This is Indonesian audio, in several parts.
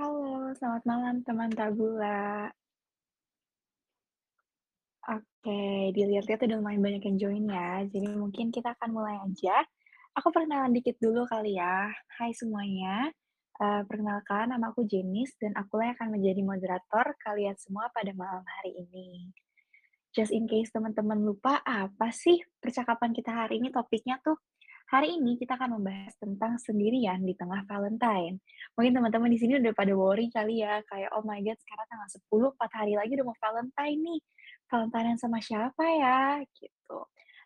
Halo, selamat malam teman Tabula. Oke, dilihat-lihat udah lumayan banyak yang join ya, jadi mungkin kita akan mulai aja. Aku perkenalan dikit dulu kali ya. Hai semuanya, eee, perkenalkan nama aku Jenis dan akulah yang akan menjadi moderator kalian semua pada malam hari ini. Just in case teman-teman lupa, apa sih percakapan kita hari ini topiknya tuh? Hari ini kita akan membahas tentang sendirian di tengah Valentine. Mungkin teman-teman di sini udah pada worry kali ya, kayak, "Oh my God, sekarang tanggal 10, 4 hari lagi udah mau Valentine nih. Valentine sama siapa ya?" Gitu.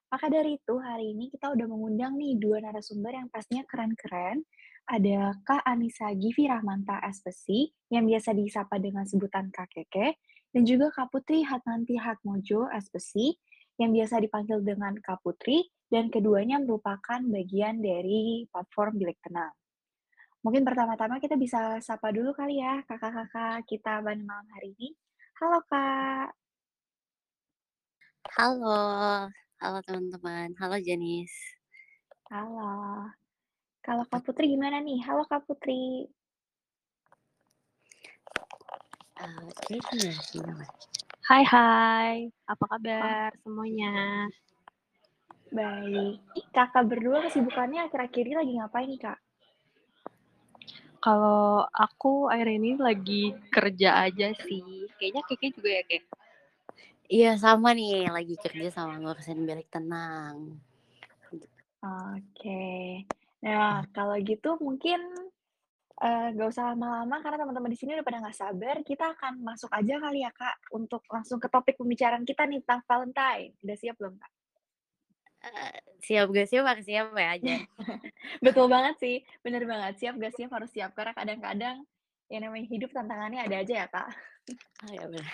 Maka dari itu, hari ini kita udah mengundang nih 2 narasumber yang pastinya keren-keren. Ada Kak Anissa Givi Rahmanta, SPSI, yang biasa disapa dengan sebutan Kak Keke, dan juga Kak Putri Hatnanti Hatmojo, SPSI, yang biasa dipanggil dengan Kak Putri, dan keduanya merupakan bagian dari platform Bilik Tenang. Mungkin pertama-tama kita bisa sapa dulu kali ya kakak-kakak kita pada malam hari ini. Halo, Kak. Halo, halo teman-teman, halo Jenis. Halo. Kalau Kak Putri gimana nih? Halo, Kak Putri. Gimana? Hai hai, apa kabar semuanya? Baik. Kakak berdua kesibukannya akhir-akhir ini lagi ngapain nih, Kak? Kalau aku akhir ini lagi kerja aja sih, kayaknya Keke juga ya, Kek? Iya sama nih, lagi kerja sama ngurusin Bilik Tenang. Oke. Nah, kalau gitu mungkin, eee, nggak usah lama-lama karena teman-teman di sini udah pada nggak sabar, kita akan masuk aja kali ya, Kak, untuk langsung ke topik pembicaraan kita nih tentang Valentine. Udah siap belum, Kak? Siap gak siap harus siap ya, Jen. Betul banget sih, bener banget. Siap nggak siap harus siap, karena kadang-kadang yang namanya hidup tantangannya ada aja ya, Kak. Oh ya bener.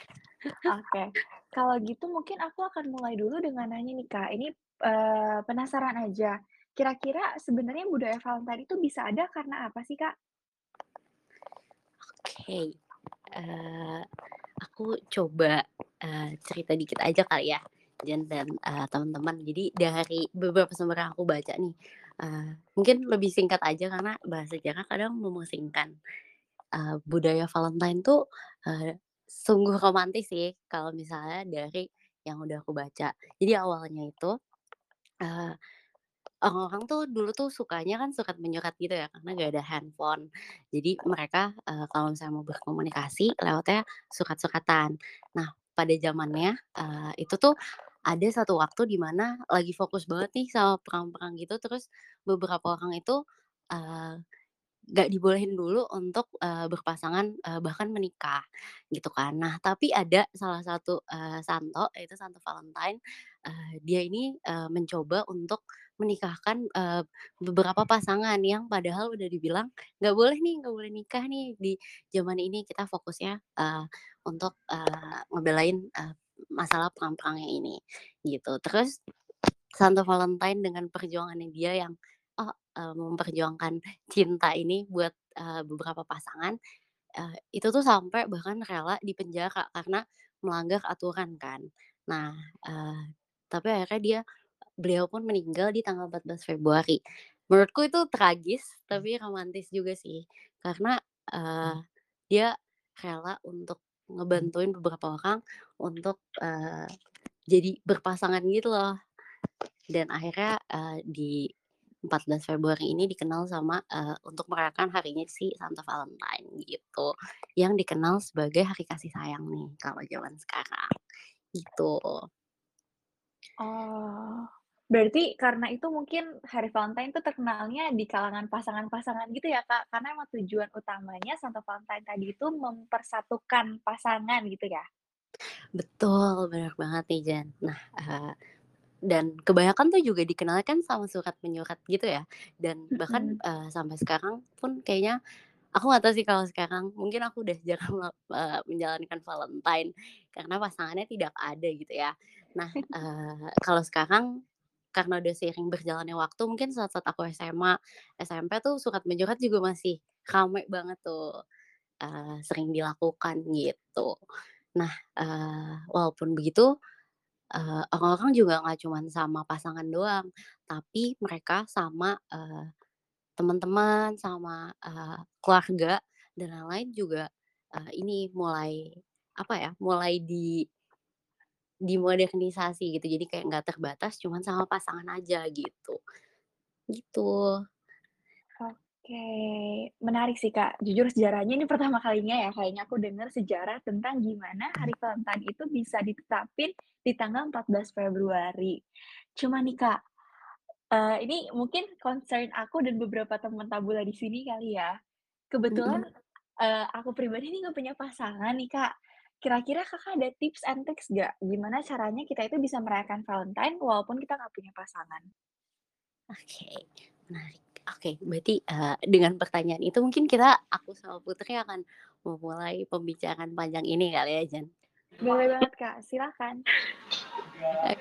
Oke. Kalau gitu mungkin aku akan mulai dulu dengan nanya nih, Kak. Ini, eee, penasaran aja, kira-kira sebenarnya budaya Valentine itu bisa ada karena apa sih, Kak? Oke, eee, aku coba, eee, cerita dikit aja kali ya, Jen dan, eee, teman-teman. Jadi dari beberapa sumber yang aku baca nih, eee, mungkin lebih singkat aja karena bahasa sejarah kadang memusingkan. Eee, budaya Valentine tuh, eee, sungguh romantis sih kalau misalnya dari yang udah aku baca. Jadi awalnya itu, eee, orang-orang tuh dulu tuh sukanya kan surat menyurat gitu ya, karena nggak ada handphone. Jadi mereka, eee, kalau misalnya mau berkomunikasi lewatnya surat-suratan. Nah, pada zamannya, eee, itu tuh ada satu waktu di mana lagi fokus banget nih sama perang-perang gitu, terus beberapa orang itu, eee, nggak dibolehin dulu untuk, eee, berpasangan, eee, bahkan menikah, gitu kan. Nah, tapi ada salah satu, eee, santo, yaitu Santo Valentine, eee, dia ini, eee, mencoba untuk menikahkan, eee, beberapa pasangan yang padahal udah dibilang, "Nggak boleh nih, nggak boleh nikah nih di zaman ini, kita fokusnya, eee, untuk, eee, ngebelain, eee, masalah perang-perangnya ini," gitu. Terus Santo Valentine dengan perjuangannya dia yang, oh, memperjuangkan cinta ini buat, eee, beberapa pasangan, eee, itu tuh sampai bahkan rela dipenjara karena melanggar aturan kan. Nah, eee, tapi akhirnya dia beliau pun meninggal di tanggal 14 Februari. Menurutku itu tragis, tapi romantis juga sih. Karena, eee, dia rela untuk ngebantuin beberapa orang untuk, eee, jadi berpasangan gitu loh. Dan akhirnya, eee, di 14 Februari ini dikenal sama, eee, untuk merayakan harinya si Santo Valentine gitu, yang dikenal sebagai hari kasih sayang nih kalau zaman sekarang, gitu. Oh, berarti karena itu mungkin hari Valentine tuh terkenalnya di kalangan pasangan-pasangan gitu ya, Kak? Karena emang tujuan utamanya Santo Valentine tadi itu mempersatukan pasangan gitu ya? Betul, bener banget nih, Jan. Nah, eee, dan kebanyakan tuh juga dikenalnya kan sama surat menyurat gitu ya, dan bahkan, Mhm. eee, sampai sekarang pun kayaknya aku nggak tahu sih kalau sekarang, mungkin aku udah jarang eee, menjalankan Valentine karena pasangannya tidak ada gitu ya. Nah, eee, kalau sekarang karena udah seiring berjalannya waktu mungkin saat-saat aku SMA, SMP tuh surat menyurat juga masih rame banget tuh, eee, sering dilakukan gitu. Nah, eee, walaupun begitu, eee, orang-orang juga nggak cuman sama pasangan doang, tapi mereka sama, eee, teman-teman, sama, eee, keluarga dan lain-lain juga, eee, ini mulai, apa ya, mulai di dimodernisasi gitu. Jadi kayak nggak terbatas cuman sama pasangan aja gitu. Gitu. Oke, menarik sih, Kak. Jujur sejarahnya ini pertama kalinya ya kayaknya aku dengar sejarah tentang gimana Hari Valentine itu bisa ditetapin di tanggal 14 Februari. Cuma nih, Kak, eee, ini mungkin concern aku dan beberapa teman tabula di sini kali ya. Kebetulan, eee, aku pribadi nih nggak punya pasangan nih, Kak. Kira-kira Kakak ada tips and tricks nggak, gimana caranya kita itu bisa merayakan Valentine walaupun kita nggak punya pasangan? Oke, menarik. Oke, berarti, eee, dengan pertanyaan itu mungkin kita aku sama Putri akan memulai pembicaraan panjang ini kali ya, Jan? Boleh banget, Kak, silakan.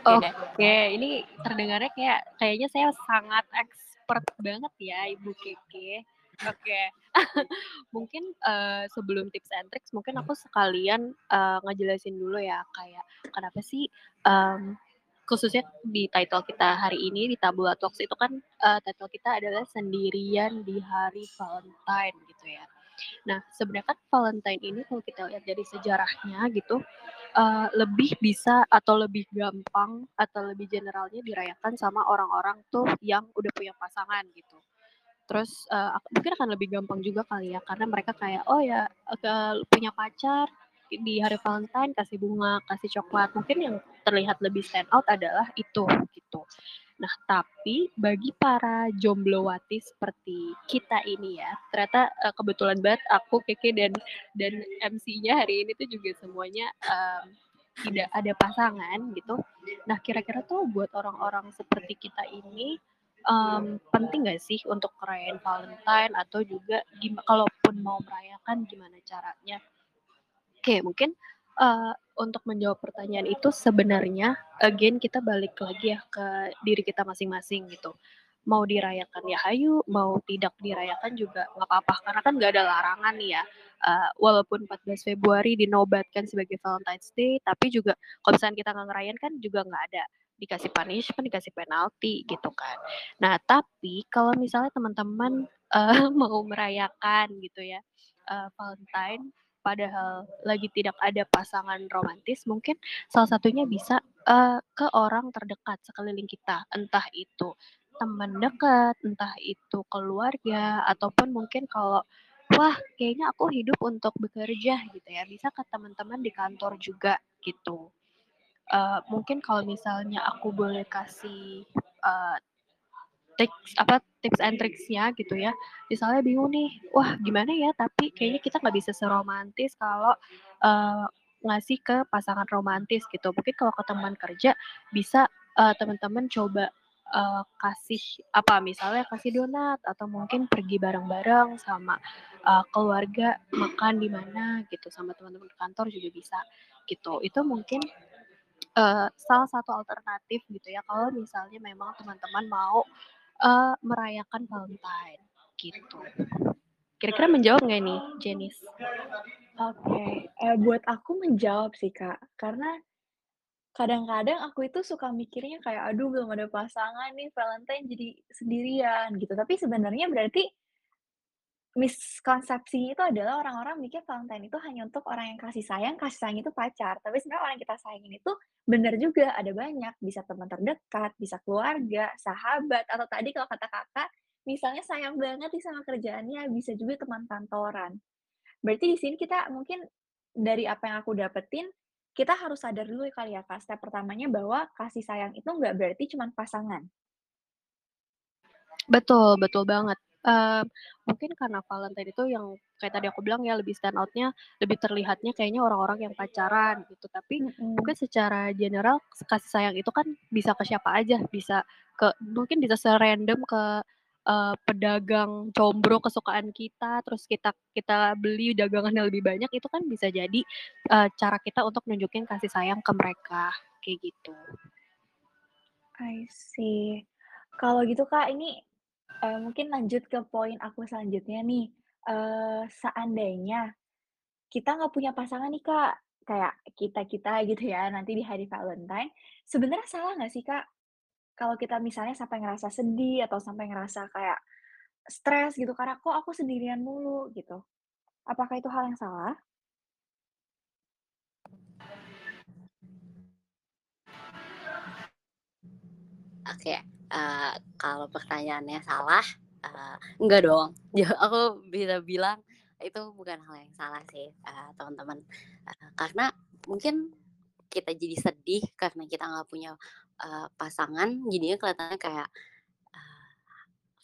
Oke. Oke, ini terdengarnya kayak kayaknya saya sangat expert banget ya, Ibu Keke. Oke. Mungkin, eee, sebelum tips and tricks mungkin aku sekalian, eee, ngejelasin dulu ya, kayak kenapa sih, mmm, khususnya di title kita hari ini di Tabula Talks itu kan, eee, title kita adalah Sendirian di Hari Valentine gitu ya. Nah, sebenarnya kan Valentine ini kalau kita lihat dari sejarahnya gitu, eee, lebih bisa atau lebih gampang atau lebih generalnya dirayakan sama orang-orang tuh yang udah punya pasangan gitu. Terus, ak mungkin akan lebih gampang juga kali ya karena mereka kayak, oh ya, eee, punya pacar di hari Valentine kasih bunga, kasih coklat, mungkin yang terlihat lebih stand out adalah itu, gitu. Nah, tapi bagi para jomblowati seperti kita ini ya, ternyata, eee, kebetulan banget aku, Keke, dan dan MC-nya hari ini tuh juga semuanya, mmm, tidak ada pasangan gitu. Nah, kira-kira tuh buat orang-orang seperti kita ini, mmm, penting nggak sih untuk ngerayain Valentine atau juga kalaupun mau merayakan gimana caranya? Oke, mungkin, eee, untuk menjawab pertanyaan itu sebenarnya again kita balik lagi ya ke diri kita masing-masing gitu. Mau dirayakan ya hayu, mau tidak dirayakan juga nggak apa-apa karena kan nggak ada larangan ya, eee, walaupun 14 Februari dinobatkan sebagai Valentine's Day, tapi juga kalau misalnya kita nggak ngerayain kan juga nggak ada dikasih punishment, dikasih penalti gitu kan. Nah, tapi kalau misalnya teman-teman, eee, mau merayakan gitu ya, eee, Valentine padahal lagi tidak ada pasangan romantis, mungkin salah satunya bisa, eee, ke orang terdekat sekeliling kita, entah itu teman dekat, entah itu keluarga, ataupun mungkin kalau, "Wah, kayaknya aku hidup untuk bekerja," gitu ya, bisa ke teman-teman di kantor juga gitu. Eee, mungkin kalau misalnya aku boleh kasih, eee, tips apa, tips and tricks-nya gitu ya, misalnya bingung nih, "Wah, gimana ya tapi kayaknya kita nggak bisa seromantis kalau, eee, ngasih ke pasangan romantis," gitu. Mungkin kalau ke teman kerja bisa, eee, teman-teman coba, eee, kasih apa, misalnya kasih donat atau mungkin pergi bareng-bareng sama, eee, keluarga makan di mana gitu, sama teman-teman kantor juga bisa gitu. Itu mungkin, eee, salah satu alternatif gitu ya kalau misalnya memang teman-teman mau, eee, merayakan Valentine gitu. Kira-kira menjawab nggak nih, Jenice? Oke, eee, buat aku menjawab sih, Kak, karena kadang-kadang aku itu suka mikirnya kayak, "Aduh belum ada pasangan nih, Valentine jadi sendirian," gitu. Tapi sebenarnya berarti miskonsepsinya itu adalah orang-orang mikir Valentine itu hanya untuk orang yang kasih sayang, kasih sayang itu pacar. Tapi sebenarnya orang yang kita sayangin itu bener juga ada banyak, bisa teman terdekat, bisa keluarga, sahabat, atau tadi kalau kata Kakak, misalnya sayang banget nih sama kerjaannya, bisa juga teman kantoran. Berarti di sini kita mungkin dari apa yang aku dapetin, kita harus sadar dulu kali ya, Kak, step pertamanya bahwa kasih sayang itu nggak berarti cuman pasangan. Betul betul banget. Eee, mungkin karena Valentine itu yang kayak tadi aku bilang ya, lebih stand out-nya, lebih terlihatnya kayaknya orang-orang yang pacaran gitu. Tapi mungkin Mhm. secara general kasih sayang itu kan bisa ke siapa aja, bisa ke mungkin bisa se-random ke, eee, pedagang combro kesukaan kita, terus kita kita beli dagangan yang lebih banyak, itu kan bisa jadi, eee, cara kita untuk nunjukin kasih sayang ke mereka, kayak gitu. I see. Kalau gitu, Kak, ini, eee, mungkin lanjut ke poin aku selanjutnya nih. Eee, seandainya kita nggak punya pasangan nih, Kak, kayak kita-kita gitu ya, nanti di hari Valentine, sebenarnya salah nggak sih, Kak, kalau kita misalnya sampai ngerasa sedih atau sampai ngerasa kayak stres gitu, karena kok aku sendirian mulu gitu? Apakah itu hal yang salah? Oke, eee, kalau pertanyaannya salah, eee, enggak dong. Ya aku bisa bilang itu bukan hal yang salah sih, eee, teman-teman. Eee, karena mungkin kita jadi sedih karena kita nggak punya, eee, pasangan, jadinya kelihatannya kayak,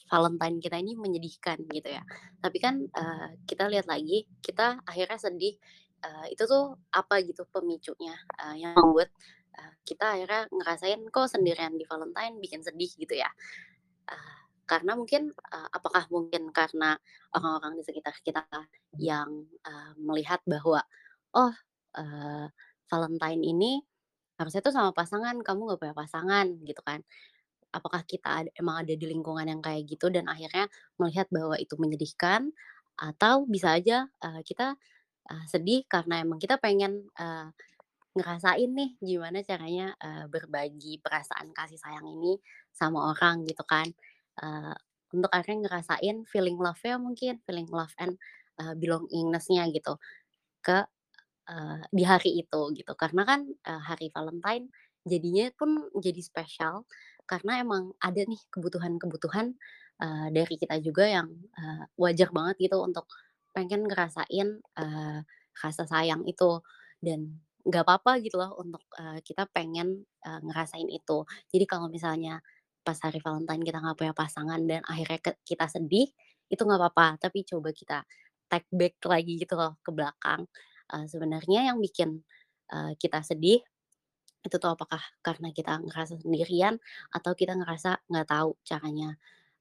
Valentine kita ini menyedihkan gitu ya. Tapi kan, eee, kita lihat lagi, kita akhirnya sedih, eee, itu tuh apa gitu pemicunya, eee, yang membuat, eee, kita akhirnya ngerasain kok sendirian di Valentine bikin sedih gitu ya. Eee, karena mungkin, eee, apakah mungkin karena orang-orang di sekitar kita yang, melihat bahwa, "Oh, Valentine ini harusnya tuh sama pasangan, kamu nggak punya pasangan," gitu kan. Apakah kita ad emang ada di lingkungan yang kayak gitu dan akhirnya melihat bahwa itu menyedihkan, atau bisa aja, kita, sedih karena emang kita pengen, ngerasain nih gimana caranya, eee, berbagi perasaan kasih sayang ini sama orang gitu kan. Eee, untuk akhirnya ngerasain feeling love-nya mungkin, feeling love and, eee, belongingness-nya gitu ke, eee, di hari itu gitu. Karena kan, eee, hari Valentine jadinya pun jadi spesial karena emang ada nih kebutuhan-kebutuhan, eee, dari kita juga yang, eee, wajar banget gitu untuk pengen ngerasain, eee, rasa sayang itu dan nggak apa-apa gitu loh untuk, eee, kita pengen, eee, ngerasain itu. Jadi kalau misalnya pas hari Valentine kita nggak punya pasangan dan akhirnya ke kita sedih, itu nggak apa-apa, tapi coba kita take back lagi gitu loh ke belakang, eee, sebenarnya yang bikin, eee, kita sedih, itu tuh apakah karena kita ngerasa sendirian atau kita ngerasa nggak tahu caranya,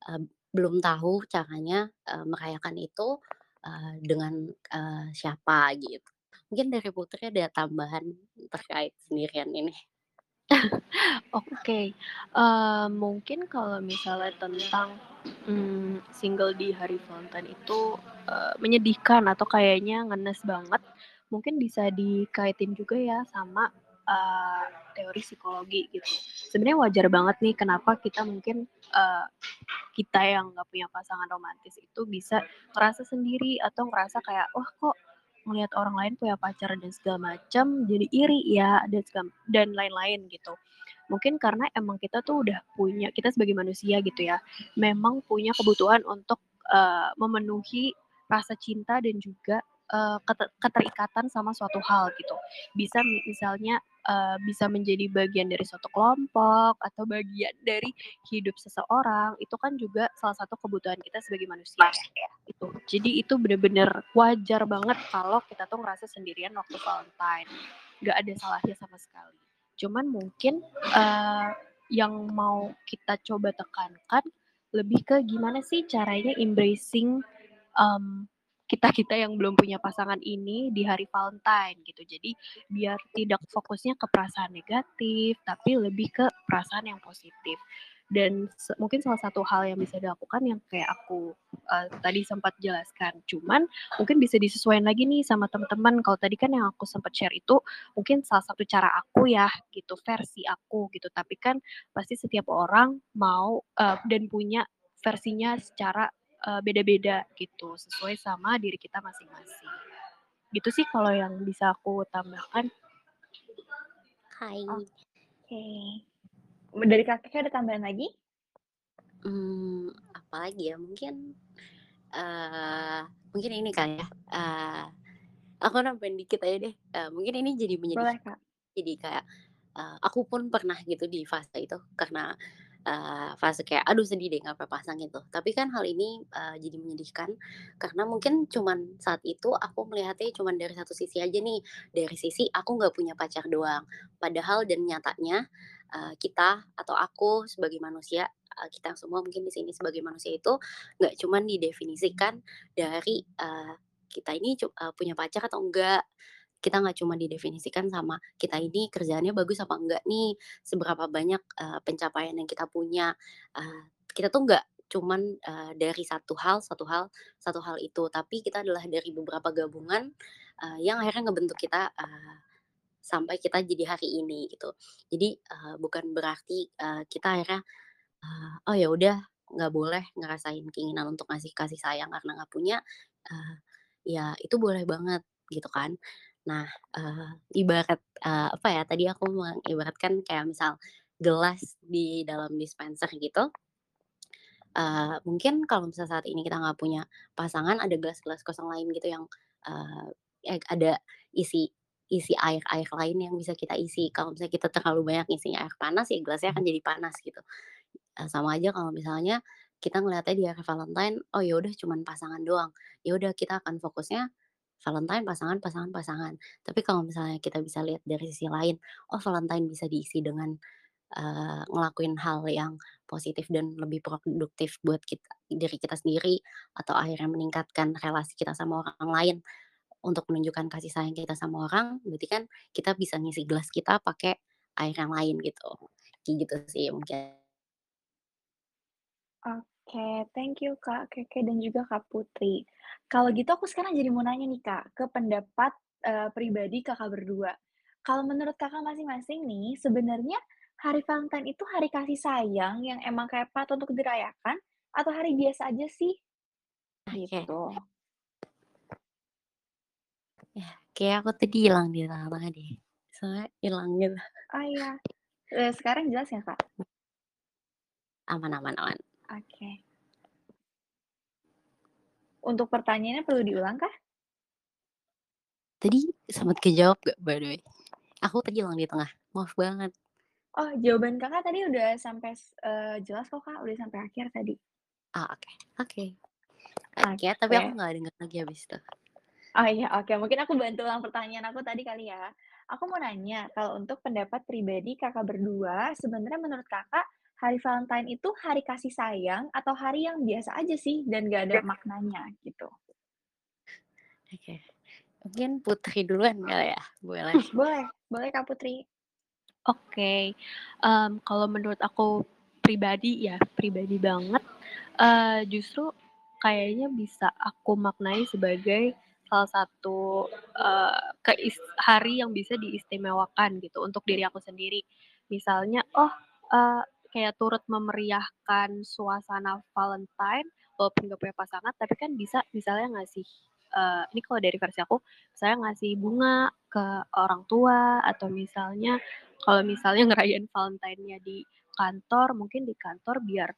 eee, belum tahu caranya, eee, merayakan itu, eee, dengan, eee, siapa gitu. Mungkin dari Putri ada tambahan terkait sendirian ini? Oke, eee, mungkin kalau misalnya tentang, mmm, single di hari Valentine itu, eee, menyedihkan atau kayaknya ngenes banget, mungkin bisa dikaitin juga ya sama, eee, teori psikologi gitu. Sebenarnya wajar banget nih kenapa kita mungkin, eee, kita yang nggak punya pasangan romantis itu bisa ngerasa sendiri atau ngerasa kayak, "Wah kok ngelihat orang lain punya pacar dan segala macam, jadi iri ya," dan segam dan lain-lain gitu. Mungkin karena emang kita tuh udah punya kita sebagai manusia gitu ya, memang punya kebutuhan untuk, eee, memenuhi rasa cinta dan juga, kete keterikatan sama suatu hal gitu. Bisa mi misalnya, eee, bisa menjadi bagian dari suatu kelompok atau bagian dari hidup seseorang, itu kan juga salah satu kebutuhan kita sebagai manusia ya, gitu. Jadi itu bener-bener wajar banget kalau kita tuh ngerasa sendirian waktu Valentine, nggak ada salahnya sama sekali. Cuman mungkin, eee, yang mau kita coba tekankan lebih ke gimana sih caranya embracing, mmm, kita-kita yang belum punya pasangan ini di hari Valentine gitu. Jadi biar tidak fokusnya ke perasaan negatif, tapi lebih ke perasaan yang positif. Dan mungkin salah satu hal yang bisa dilakukan yang kayak aku, eee, tadi sempat jelaskan, cuman mungkin bisa disesuaiin lagi nih sama teman-teman. Kalau tadi kan yang aku sempat share itu mungkin salah satu cara aku ya gitu, versi aku gitu. Tapi kan pasti setiap orang mau, eee, dan punya versinya secara, beda-beda gitu, sesuai sama diri kita masing-masing. Gitu sih kalau yang bisa aku tambahkan. Hai. Oke. Dari Kakak ada tambahan lagi? Mmm, apalagi ya, mungkin, eee, mungkin ini kali ya, eee, aku nambahin dikit aja deh, eee, mungkin ini jadi Boleh, menyedihkan, Kak. jadi kayak, eee, aku pun pernah gitu di fase itu karena, eee, fase kayak, "Aduh sedih deh nggak pasangan," gitu. Tapi kan hal ini, eee, jadi menyedihkan karena mungkin cuman saat itu aku melihatnya cuman dari satu sisi aja nih, dari sisi aku nggak punya pacar doang. Padahal dan nyatanya, eee, kita atau aku sebagai manusia, kita semua mungkin di sini sebagai manusia itu nggak cuman didefinisikan dari, eee, kita ini punya pacar atau enggak. Kita nggak cuma didefinisikan sama kita ini kerjaannya bagus apa enggak nih, seberapa banyak, eee, pencapaian yang kita punya. Eee, kita tuh nggak cuman, eee, dari satu hal satu hal satu hal itu, tapi kita adalah dari beberapa gabungan, eee, yang akhirnya ngebentuk kita, eee, sampai kita jadi hari ini gitu. Jadi, eee, bukan berarti, eee, kita akhirnya, eee, oh ya udah nggak boleh ngerasain keinginan untuk ngasih kasih sayang karena nggak punya, eee ya itu boleh banget gitu kan. Nah, eee, ibarat, eee, apa ya, tadi aku mengibaratkan kayak misal gelas di dalam dispenser gitu, eee, mungkin kalau misalnya saat ini kita nggak punya pasangan, ada gelas-gelas kosong lain gitu yang, eh, ada isi isi air-air lain yang bisa kita isi. Kalau misalnya kita terlalu banyak isinya air panas, ya gelasnya akan jadi panas gitu. Eee, sama aja kalau misalnya kita ngelihatnya di hari Valentine, oh ya udah cuman pasangan doang, ya udah kita akan fokusnya Valentine pasangan pasangan pasangan. Tapi kalau misalnya kita bisa lihat dari sisi lain, oh Valentine bisa diisi dengan, eee, ngelakuin hal yang positif dan lebih produktif buat kita diri kita sendiri, atau akhirnya meningkatkan relasi kita sama orang lain, untuk menunjukkan kasih sayang kita sama orang, berarti kan kita bisa ngisi gelas kita pakai air yang lain gitu. Kayak gitu sih mungkin. Oke, thank you Kak Keke dan juga Kak Putri. Kalau gitu aku sekarang jadi mau nanya nih Kak, ke pendapat, eee, pribadi Kakak berdua. Kalau menurut Kakak masing-masing nih, sebenarnya hari Valentine itu hari kasih sayang yang emang kayak patut untuk dirayakan, atau hari biasa aja sih? Oke. Gitu. Ya, kayak aku tadi hilang di tengah-tengah deh. Soalnya hilang gitu. Oh iya, eee, sekarang jelas ya Kak? Aman aman aman. Oke. Untuk pertanyaannya perlu diulang kah? Tadi sempet kejawab gak by the way? Aku tadi hilang di tengah, maaf banget. Oh, jawaban Kakak tadi udah sampai eee, jelas kok Kak, udah sampai akhir tadi. Oh, oke oke. Oke, tapi aku Oke. nggak denger lagi habis itu. Oh iya, oke, mungkin aku bantu ulang pertanyaan aku tadi kali ya. Aku mau nanya, kalau untuk pendapat pribadi Kakak berdua, sebenarnya menurut Kakak, hari Valentine itu hari kasih sayang atau hari yang biasa aja sih dan nggak ada maknanya gitu? Oke, mungkin Putri duluan kali ya? Boleh. Boleh boleh Kak Putri. Oke, mmm, kalau menurut aku pribadi ya, pribadi banget, eee, justru kayaknya bisa aku maknai sebagai salah satu, eee, keis hari yang bisa diistimewakan gitu untuk diri aku sendiri. Misalnya, oh, eee, kayak turut memeriahkan suasana Valentine, walaupun nggak punya pasangan, tapi kan bisa misalnya ngasih, eee, ini kalau dari versi aku, misalnya ngasih bunga ke orang tua, atau misalnya kalau misalnya ngerayain Valentine-nya di kantor, mungkin di kantor biar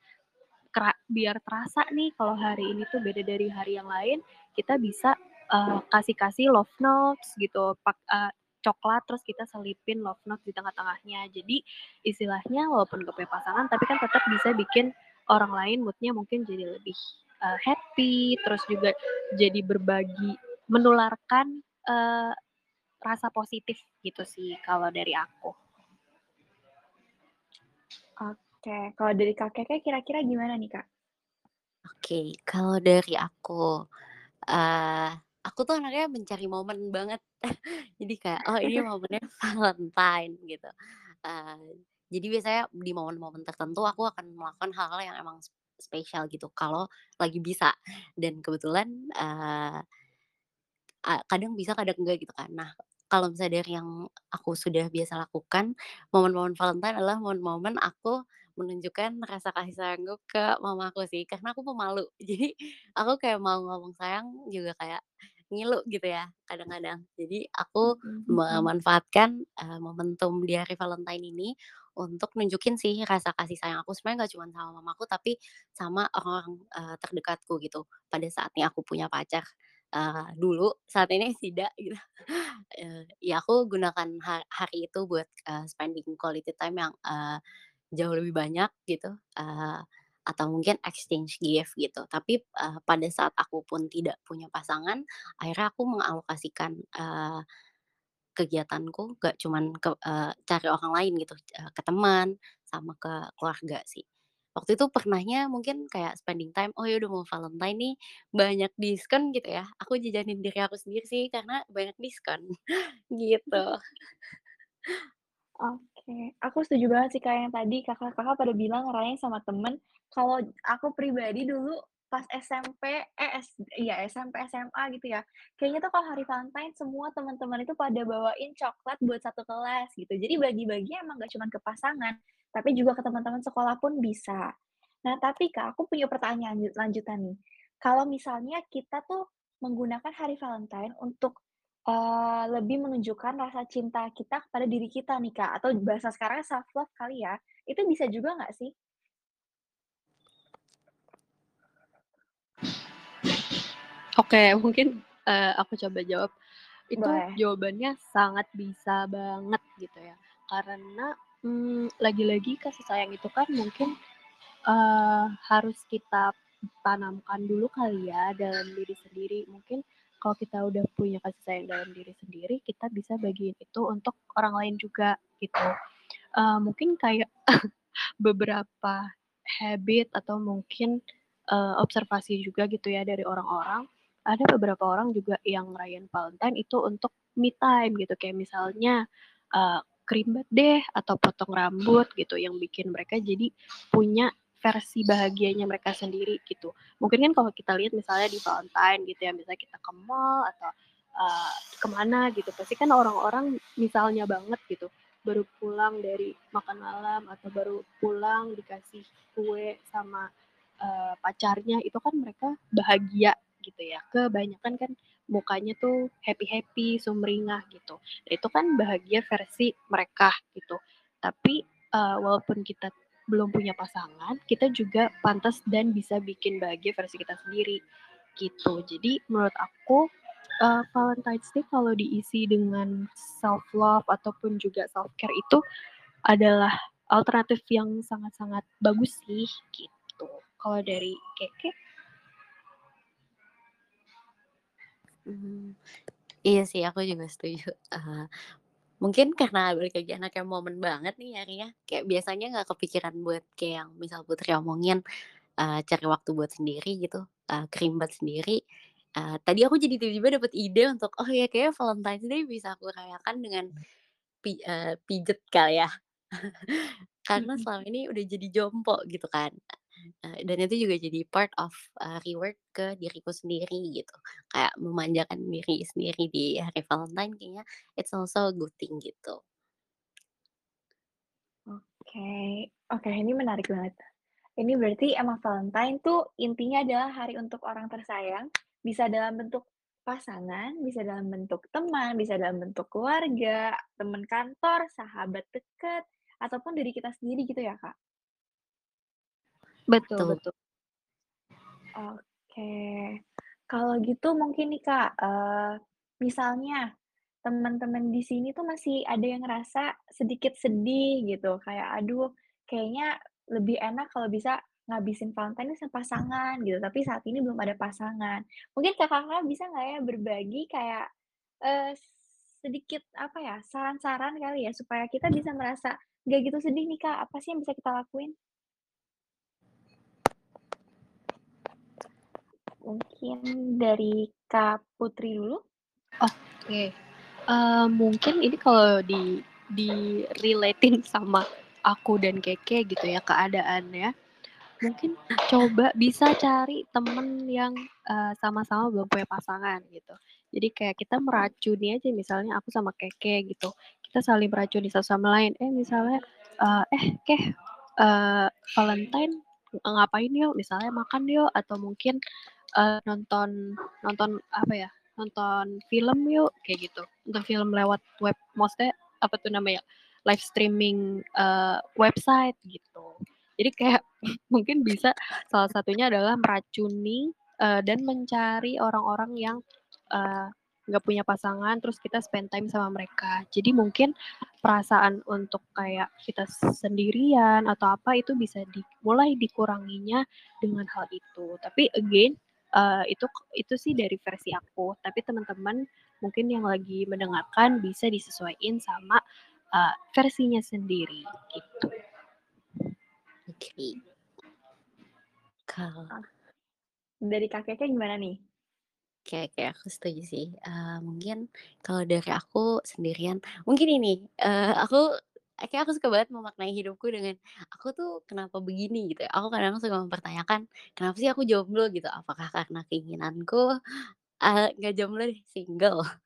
biar terasa nih kalau hari ini tuh beda dari hari yang lain, kita bisa, eee, kasih-kasih love notes gitu, pak eee, coklat terus kita selipin love note di tengah-tengahnya. Jadi istilahnya walaupun nggak punya pasangan, tapi kan tetap bisa bikin orang lain mood-nya mungkin jadi lebih, eee, happy, terus juga jadi berbagi menularkan, eee, rasa positif gitu sih kalau dari aku. Oke, kalau dari Kak Keke kira-kira gimana nih, Kak? Oke, kalau dari aku, eee, aku tuh anaknya mencari momen banget. Jadi kayak, oh ini momennya Valentine gitu. Eee, jadi biasanya di momen-momen tertentu aku akan melakukan hal-hal yang emang spesial gitu, kalau lagi bisa. Dan kebetulan, a kadang bisa kadang enggak gitu kan. Nah, kalau misalnya dari yang aku sudah biasa lakukan, momen-momen Valentine adalah momen-momen aku menunjukkan rasa kasih sayangku ke mamaku sih, karena aku pemalu. Jadi aku kayak mau ngomong sayang juga kayak ngilu gitu ya kadang-kadang. Jadi aku Mhm mhm. memanfaatkan, eee, momentum di hari Valentine ini untuk nunjukin sih rasa kasih sayang aku sebenarnya nggak cuman sama mamaku, tapi sama orang-orang, eee, terdekatku gitu, pada saatnya aku punya pacar. Eee, dulu, saat ini tidak gitu. Eee, ya aku gunakan ha hari itu buat, eee, spending quality time yang, eee, jauh lebih banyak gitu, eee, atau mungkin exchange gift gitu. Tapi, eee, pada saat aku pun tidak punya pasangan, akhirnya aku mengalokasikan, eee, kegiatanku nggak cuman ke eee, cari orang lain gitu, eee, ke teman, sama ke keluarga sih. Waktu itu pernahnya mungkin kayak spending time, oh ya udah mau Valentine nih, banyak diskon gitu ya, aku jajanin diri aku sendiri sih karena banyak diskon, gitu. Oke, aku setuju banget sih, Kak, yang tadi Kakak-Kakak pada bilang ngerayain sama temen. Kalau aku pribadi dulu pas SMP, eh, s iya SMP, SMA gitu ya, kayaknya tuh kalau hari Valentine semua teman-teman itu pada bawain coklat buat satu kelas gitu. Jadi bagi-baginya emang nggak cuman ke pasangan, tapi juga ke teman-teman sekolah pun bisa. Nah, tapi Kak, aku punya pertanyaan lanju lanjutan nih. Kalau misalnya kita tuh menggunakan hari Valentine untuk, eee, lebih menunjukkan rasa cinta kita kepada diri kita nih, Kak, atau bahasa sekarang self love kali ya, itu bisa juga nggak sih? Oke, mungkin, eee, aku coba jawab. Itu Boleh. jawabannya sangat bisa banget gitu ya, karena, mmm, lagi-lagi kasih sayang itu kan mungkin, eee, harus kita tanamkan dulu kali ya dalam diri sendiri. Mungkin kalau kita udah punya kasih sayang dalam diri sendiri, kita bisa bagiin itu untuk orang lain juga gitu. Eee, mungkin kayak beberapa habit atau mungkin, eee, observasi juga gitu ya dari orang-orang, ada beberapa orang juga yang ngerayain Valentine itu untuk me time gitu, kayak misalnya, eee, keribat deh atau potong rambut gitu yang bikin mereka jadi punya versi bahagianya mereka sendiri gitu. Mungkin kan kalau kita lihat misalnya di Valentine gitu ya, misalnya kita ke mall atau, eee, ke gitu, pasti kan orang-orang misalnya banget gitu, baru pulang dari makan malam atau baru pulang dikasih kue sama, eee, pacarnya, itu kan mereka bahagia gitu ya. Kebanyakan kan mukanya tuh happy-happy, sumringah gitu. Itu kan bahagia versi mereka gitu. Tapi, eee, walaupun kita belum punya pasangan, kita juga pantas dan bisa bikin bahagia versi kita sendiri gitu. Jadi menurut aku Eee, Valentine's Day kalau diisi dengan self love ataupun juga self care itu adalah alternatif yang sangat-sangat bagus sih, gitu. Kalau dari Keke? Mmm, iya sih aku juga setuju, uh, mungkin karena balik lagi anaknya momen banget nih nyarinya, kayak biasanya nggak kepikiran buat kayak yang misal Putri omongin, eee, cari waktu buat sendiri gitu, eee, kerimbat sendiri, eee, tadi aku jadi tiba-tiba dapet ide untuk, oh ya kayaknya Valentine's Day bisa aku rayakan dengan pi eee, pijet kali ya. Karena Mhm. selama ini udah jadi jompo gitu kan, eee, dan itu juga jadi part of, eee, reward ke diriku sendiri gitu. Kayak memanjakan diri sendiri di hari Valentine kayaknya it's also a good thing gitu. Oke oke, ini menarik banget. Ini berarti emang Valentine tuh intinya adalah hari untuk orang tersayang, bisa dalam bentuk pasangan, bisa dalam bentuk teman, bisa dalam bentuk keluarga, teman kantor, sahabat dekat, ataupun diri kita sendiri gitu ya, Kak? Betul Betul. betul. Oke. Kalau gitu mungkin nih, Kak, eee, misalnya teman-teman di sini tuh masih ada yang ngerasa sedikit sedih gitu, kayak, "Aduh, kayaknya lebih enak kalau bisa ngabisin Valentine sama pasangan," gitu, tapi saat ini belum ada pasangan. Mungkin Kakak bisa nggak ya berbagi kayak, eee, sedikit, apa ya, saran-saran kali ya, supaya kita bisa merasa nggak gitu sedih nih, Kak, apa sih yang bisa kita lakuin? Mungkin dari Kak Putri dulu? Oke, eee, mungkin ini kalau di di-relate-in sama aku dan Keke gitu ya keadaannya, mungkin coba bisa cari temen yang, eee, sama-sama belum punya pasangan gitu. Jadi kayak kita meracuni aja misalnya aku sama Keke gitu, kita saling meracuni satu sama lain, eh misalnya, eee, "Eh Keh, eee, Valentine ngapain yuk?" Misalnya makan yuk atau mungkin, eee, nonton nonton apa ya, nonton film yuk kayak gitu, nonton film lewat web maksudnya apa tuh namanya, live streaming, eee, website gitu. Jadi kayak mungkin bisa salah satunya adalah meracuni, eee, dan mencari orang-orang yang, nggak punya pasangan, terus kita spend time sama mereka. Jadi mungkin perasaan untuk kayak kita sendirian atau apa itu bisa di mulai dikuranginya dengan hal itu. Tapi again, eee, itu itu sih dari versi aku, tapi teman-teman mungkin yang lagi mendengarkan bisa disesuaiin sama, eee, versinya sendiri gitu. Oke. Kal Ah, dari Kak Keke gimana nih? Oke oke, aku setuju sih. Eee, mungkin kalau dari aku sendirian, mungkin ini, eee, aku kayak aku suka banget memaknai hidupku dengan, "Aku tuh kenapa begini?" Gitu ya. Aku kadang suka mempertanyakan, "Kenapa sih aku jomblo?" Gitu. Apakah karena keinginanku, eee, nggak jomblo deh, single.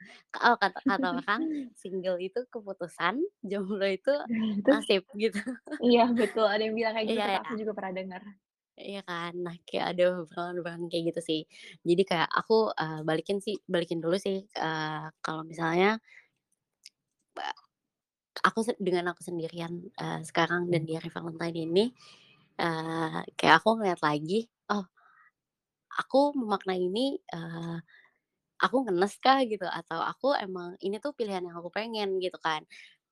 Oh, kata kata orang, single itu keputusan, jomblo itu itu nasib gitu. iya betul, ada yang bilang kayak gitu Iya ya. aku juga pernah dengar. Iya kan? Nah, kayak ada obrolan-obrolan kayak gitu sih. Jadi kayak aku, eee, balikin sih balikin dulu sih, eee, kalau misalnya aku dengan aku sendirian, eee, sekarang dan di hari Valentine ini, eee, kayak aku ngeliat lagi, oh, aku memaknai ini, eee, aku ngenes kah? gitu, atau aku emang ini tuh pilihan yang aku pengen gitu kan.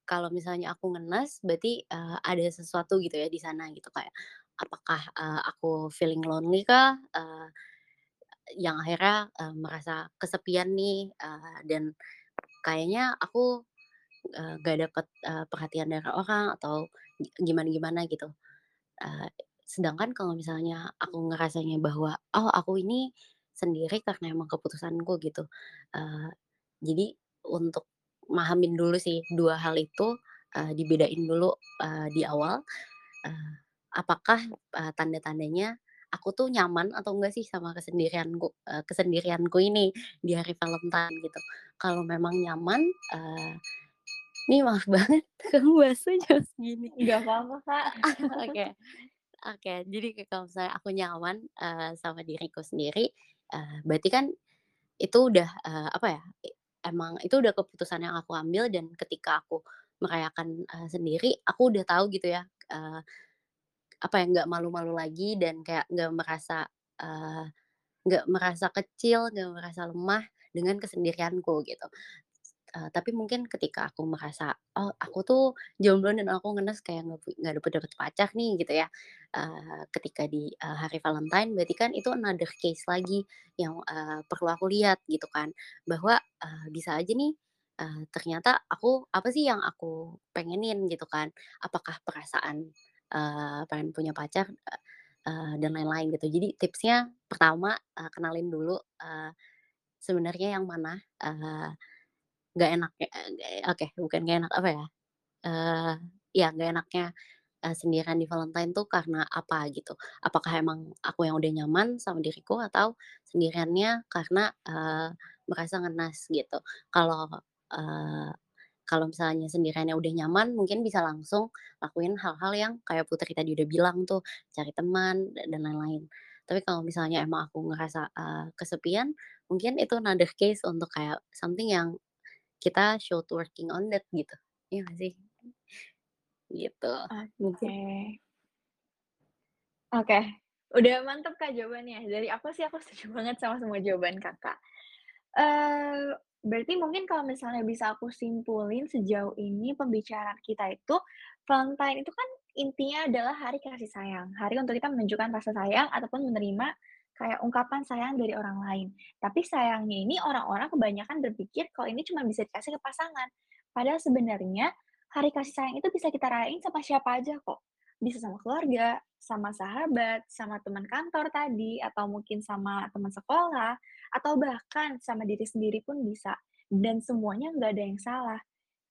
Kalau misalnya aku ngenes berarti, eee, ada sesuatu gitu ya di sana gitu, kayak apakah, eee, aku feeling lonely kah, eee, yang akhirnya, eee, merasa kesepian nih, eee, dan kayaknya aku, eee, nggak dapet, eee, perhatian dari orang atau gi gimana-gimana gitu. Eee, sedangkan kalau misalnya aku ngerasanya bahwa, oh aku ini sendiri karena emang keputusanku gitu. Eee, jadi untuk mahamin dulu sih 2 hal itu, eee, dibedain dulu, eee, di awal, eee, apakah, eee, tanda-tandanya aku tuh nyaman atau enggak sih sama kesendirianku eee, kesendirianku ini di hari Valentine gitu. Kalau memang nyaman, eee, nih maaf banget kamu bahasnya jam segini. Nggak apa-apa, Kak. Oke oke, jadi kayak kalau misalnya aku nyaman, eee, sama diriku sendiri, eee, berarti kan itu udah, eee, apa ya, emang itu udah keputusan yang aku ambil dan ketika aku merayakan, eee, sendiri, aku udah tahu gitu ya, eee, apa ya, nggak malu-malu lagi dan kayak nggak merasa, nggak merasa kecil, nggak merasa lemah dengan kesendirianku gitu. Eee, tapi mungkin ketika aku merasa, oh aku tuh jomblo dan aku ngenes kayak nggak pu nggak dapet-dapet pacar nih gitu ya, eee, ketika di, eee, hari Valentine berarti kan itu another case lagi yang, eee, perlu aku lihat gitu kan. Bahwa, eee, bisa aja nih, eee, ternyata aku apa sih yang aku pengenin gitu kan. Apakah perasaan, eee, pengen punya pacar, eee, dan lain-lain gitu. Jadi tipsnya pertama, eee, kenalin dulu, eee, sebenarnya yang mana, eee, nggak enaknya eee, oke bukan nggak enak, apa ya, eee, ya nggak enaknya, eee, sendirian di Valentine tuh karena apa gitu. Apakah emang aku yang udah nyaman sama diriku atau sendiriannya karena, eee, merasa ngenes gitu. Kalau, eee, kalau misalnya sendiriannya udah nyaman mungkin bisa langsung lakuin hal-hal yang kayak Putri tadi udah bilang tuh, cari teman da dan lain-lain. Tapi kalau misalnya emang aku ngerasa, eee, kesepian, mungkin itu another case untuk kayak something yang kita should working on that gitu. Iya nggak sih? Gitu, mungkin Oke. Oke, udah mantep, Kak, jawabannya. Dari aku sih, aku setuju banget sama semua jawaban Kakak. Eee, berarti mungkin kalau misalnya bisa aku simpulin sejauh ini pembicaraan kita itu, Valentine itu kan intinya adalah hari kasih sayang, hari untuk kita menunjukkan rasa sayang ataupun menerima kayak ungkapan sayang dari orang lain. Tapi sayangnya ini orang-orang kebanyakan berpikir kalau ini cuma bisa dikasih ke pasangan. Padahal sebenarnya hari kasih sayang itu bisa kita rayain sama siapa aja kok. Bisa sama keluarga, sama sahabat, sama teman kantor tadi, atau mungkin sama teman sekolah, atau bahkan sama diri sendiri pun bisa. Dan semuanya nggak ada yang salah.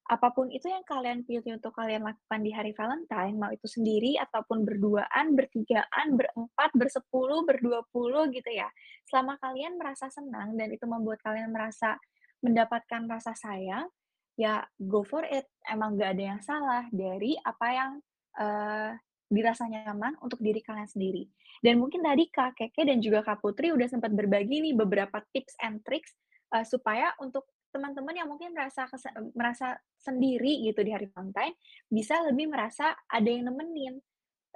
Apa pun itu yang kalian pilih untuk kalian lakukan di hari Valentine, mau itu sendiri ataupun berduaan, bertigaan, berempat, bersepuluh, berdua puluh gitu ya. Selama kalian merasa senang dan itu membuat kalian merasa mendapatkan rasa sayang, ya go for it. Emang nggak ada yang salah dari apa yang, eee, dirasa nyaman untuk diri kalian sendiri. Dan mungkin tadi Kak Keke dan juga Kak Putri udah sempat berbagi nih beberapa tips and tricks, eee, supaya untuk teman-teman yang mungkin merasa merasa sendiri gitu di hari Valentine, bisa lebih merasa ada yang nemenin,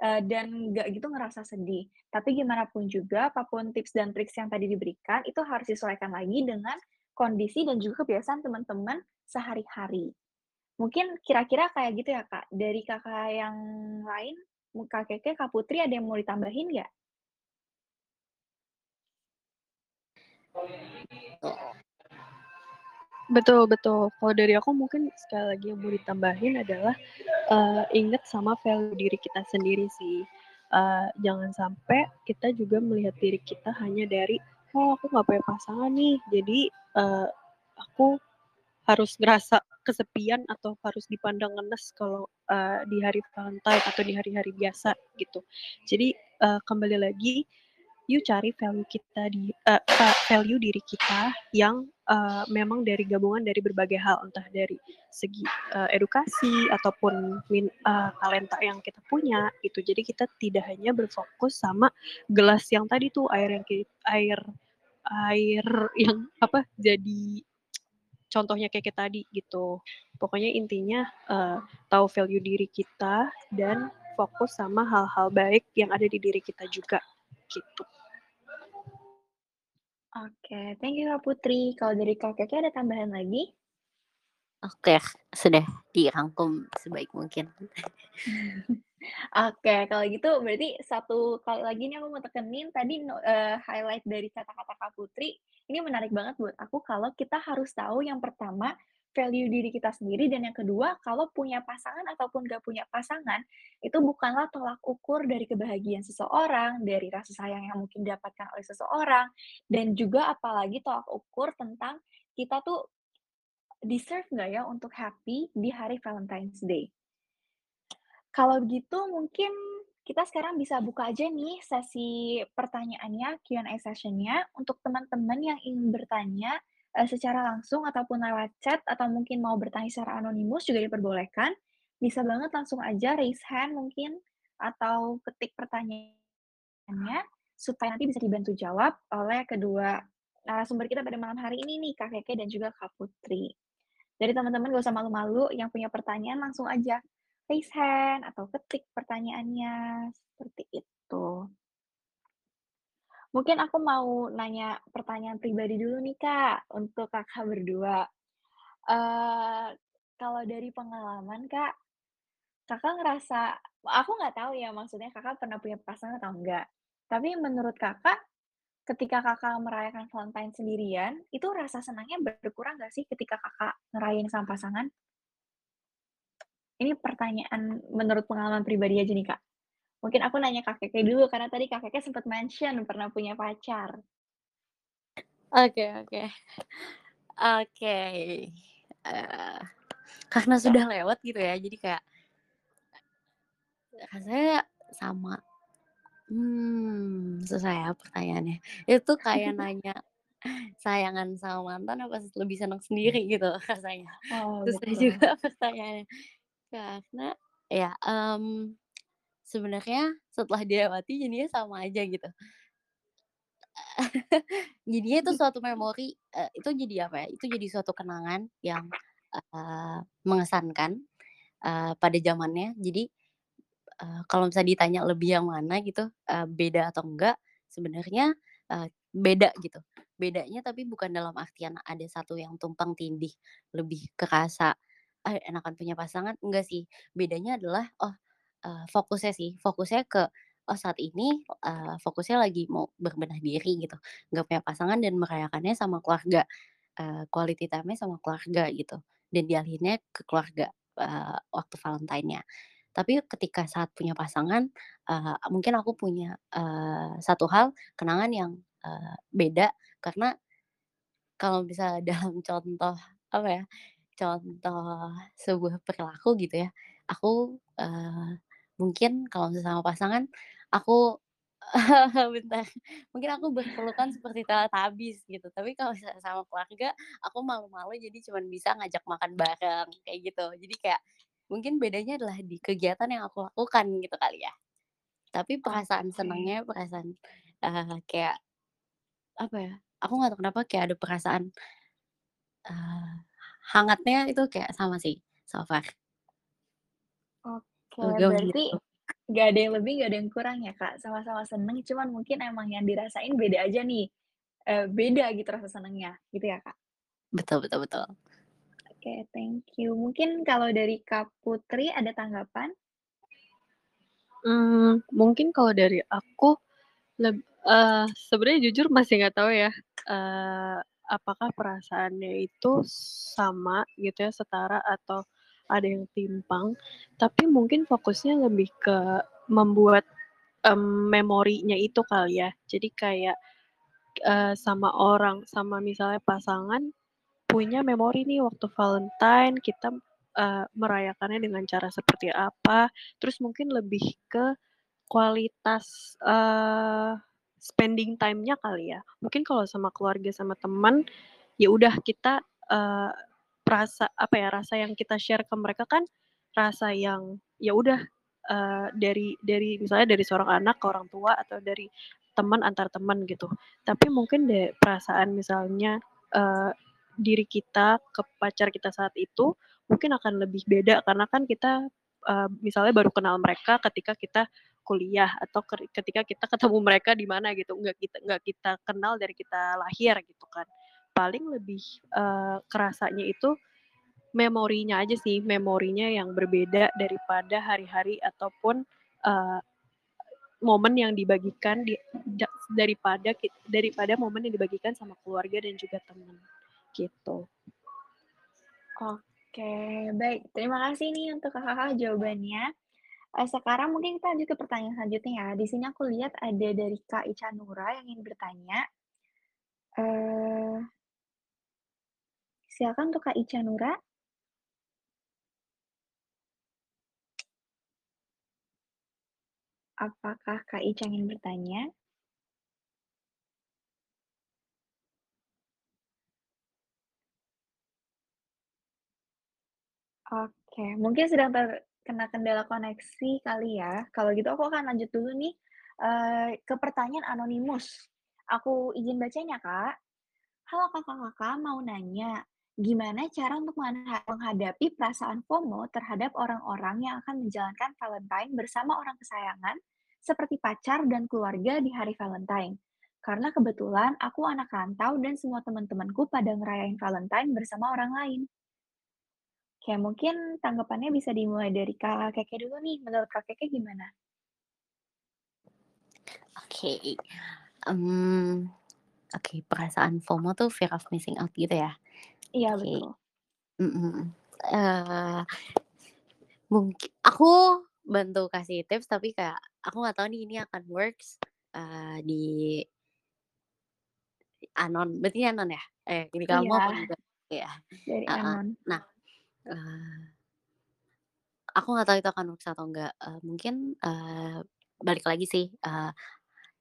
eee, dan nggak gitu ngerasa sedih. Tapi gimana pun juga, apa pun tips dan triks yang tadi diberikan, itu harus disesuaikan lagi dengan kondisi dan juga kebiasaan teman-teman sehari-hari. Mungkin kira-kira kayak gitu ya, Kak. Dari Kakak yang lain, Kak Keke, Kak Putri ada yang mau ditambahin nggak? Betul betul. Kalau dari aku mungkin sekali lagi yang mau ditambahin adalah, eee, inget sama value diri kita sendiri sih. Eee, jangan sampai kita juga melihat diri kita hanya dari, "Oh aku nggak punya pasangan nih, jadi, eee, aku harus ngerasa kesepian atau harus dipandang ngenes kalau, eee, di hari Valentine atau di hari-hari biasa," gitu. Jadi, eee, kembali lagi, yuk cari value kita di va value diri kita yang, uh, memang dari gabungan dari berbagai hal, entah dari segi uh, edukasi ataupun min, uh, talenta yang kita punya itu. Jadi kita tidak hanya berfokus sama gelas yang tadi tuh air yang air air yang apa jadi contohnya kayak tadi gitu. Pokoknya intinya uh, tahu value diri kita dan fokus sama hal-hal baik yang ada di diri kita juga gitu. Oke, thank you Kak Putri. Kalau dari Kak Keke ada tambahan lagi? Oke, sudah dirangkum sebaik mungkin. Oke, kalau gitu berarti satu kali lagi nih aku mau tekenin tadi uh, highlight dari kata-kata Kak Putri, ini menarik banget buat aku kalau kita harus tahu yang pertama value diri kita sendiri dan yang kedua kalau punya pasangan ataupun gak punya pasangan itu bukanlah tolak ukur dari kebahagiaan seseorang dari rasa sayang yang mungkin didapatkan oleh seseorang dan juga apalagi tolak ukur tentang kita tuh deserve nggak ya untuk happy di hari Valentine's Day. Kalau begitu mungkin kita sekarang bisa buka aja nih sesi pertanyaannya, Q&A sessionnya untuk teman-teman yang ingin bertanya uh, secara langsung ataupun lewat chat atau mungkin mau bertanya secara anonimus juga diperbolehkan. Bisa banget langsung aja raise hand mungkin atau ketik pertanyaannya supaya nanti bisa dibantu jawab oleh kedua narasumber kita pada malam hari ini nih, Kak Keke dan juga Kak Putri. Jadi teman-teman gak usah malu-malu, yang punya pertanyaan langsung aja raise hand atau ketik pertanyaannya, seperti itu. Mungkin aku mau nanya pertanyaan pribadi dulu nih, Kak, untuk Kakak berdua. Uh, kalau dari pengalaman, Kak, Kakak ngerasa aku nggak tahu ya maksudnya Kakak pernah punya pasangan atau enggak. Tapi menurut Kakak, ketika Kakak merayakan Valentine sendirian, itu rasa senangnya berkurang nggak sih ketika Kakak ngerayain sama pasangan? Ini pertanyaan menurut pengalaman pribadi aja nih, Kak. Mungkin aku nanya Kak Keke dulu, karena tadi Kak Keke sempat mention pernah punya pacar. Oke oke. Oke. Uh, karena sudah lewat gitu ya, jadi kayak rasanya sama. Hmm, susah ya pertanyaannya. Itu kayak nanya sayangan sama mantan apa lebih senang sendiri gitu rasanya. Oh, Susah betul. juga pertanyaannya. Karena ya, um, sebenarnya setelah dilewati jadinya sama aja gitu. jadinya itu suatu memori, uh, itu jadi apa ya, itu jadi suatu kenangan yang, uh, mengesankan, uh, pada zamannya. Jadi, uh, kalau misalnya ditanya lebih yang mana gitu, uh, beda atau enggak, sebenarnya, uh, beda gitu. Bedanya tapi bukan dalam artian ada satu yang tumpang tindih, lebih kerasa, "Ah, enakan punya pasangan," enggak sih. Bedanya adalah, oh uh, fokusnya sih, fokusnya ke, oh saat ini, uh, fokusnya lagi mau berbenah diri gitu, nggak punya pasangan dan merayakannya sama keluarga, uh, quality time-nya sama keluarga gitu, dan dialihinnya ke keluarga, uh, waktu Valentine-nya. Tapi ketika saat punya pasangan, uh, mungkin aku punya, uh, satu hal, kenangan yang, uh, beda. Karena kalau bisa dalam contoh, apa ya, contoh sebuah perilaku gitu ya, aku, uh, Mungkin kalau misalnya sama pasangan, aku bentar, mungkin aku berpelukan seperti Teletubbies gitu, tapi kalau misalnya sama keluarga, aku malu-malu jadi cuman bisa ngajak makan bareng, kayak gitu. Jadi kayak mungkin bedanya adalah di kegiatan yang aku lakukan gitu kali ya. Tapi perasaan okay. senangnya, perasaan, uh, kayak apa ya, aku nggak tahu kenapa kayak ada perasaan, uh, hangatnya itu kayak sama sih, so far. Oke. Oke, berarti gitu. nggak ada yang lebih, nggak ada yang kurang ya, Kak? Sama-sama seneng, cuman mungkin emang yang dirasain beda aja nih, uh, beda gitu rasa senengnya, gitu ya, Kak? Betul betul betul. Oke, thank you. Mungkin kalau dari Kak Putri ada tanggapan? Hmm, mungkin kalau dari aku leb uh, sebenarnya jujur masih nggak tahu ya, uh, apakah perasaannya itu sama gitu ya, setara atau ada yang timpang, tapi mungkin fokusnya lebih ke membuat, um, memorinya itu kali ya. Jadi kayak, uh, sama orang, sama misalnya pasangan punya memori nih waktu Valentine kita, uh, merayakannya dengan cara seperti apa, terus mungkin lebih ke kualitas, uh, spending time-nya kali ya. Mungkin kalau sama keluarga, sama teman, ya udah kita uh, rasa apa ya rasa yang kita share ke mereka kan rasa yang ya udah uh, dari dari misalnya dari seorang anak ke orang tua atau dari teman antar teman gitu. Tapi mungkin deh perasaan misalnya uh, diri kita ke pacar kita saat itu mungkin akan lebih beda karena kan kita uh, misalnya baru kenal mereka ketika kita kuliah atau ketika kita ketemu mereka di mana gitu. Nggak kita nggak kita kenal dari kita lahir gitu kan paling lebih uh, kerasanya itu memorinya aja sih memorinya yang berbeda daripada hari-hari ataupun uh, momen yang dibagikan di, daripada daripada momen yang dibagikan sama keluarga dan juga teman gitu. Oke, baik. Terima kasih nih untuk kakak jawabannya. Uh, sekarang mungkin kita lanjut ke pertanyaan selanjutnya ya. Di sini aku lihat ada dari Kak Ica Nura yang ingin bertanya. Uh, silakan untuk Kak Ica Nura. Apakah Kak Ica ingin bertanya? Oke, mungkin sedang terkena kendala koneksi kali ya. Kalau gitu aku akan lanjut dulu nih, uh, ke pertanyaan anonimus. Aku izin bacanya, Kak. Halo Kakak-kakak, mau nanya, gimana cara untuk menghadapi perasaan FOMO terhadap orang-orang yang akan menjalankan Valentine bersama orang kesayangan seperti pacar dan keluarga di hari Valentine. Karena kebetulan aku anak rantau dan semua teman-temanku pada ngerayain Valentine bersama orang lain. Oke, mungkin tanggapannya bisa dimulai dari Kak Keke dulu nih. Menurut Kak Keke gimana? Oke. Okay. Um, Oke, perasaan FOMO tuh fear of missing out gitu ya? Iya, okay. betul. Uh, mungkin aku bantu kasih tips tapi kayak aku nggak tahu nih ini akan works uh, di anon. Berarti anon ya? Eh ini kamu iya. apa juga? Ya dari uh, anon. nah uh, aku nggak tahu itu akan works atau enggak uh, mungkin uh, balik lagi sih uh,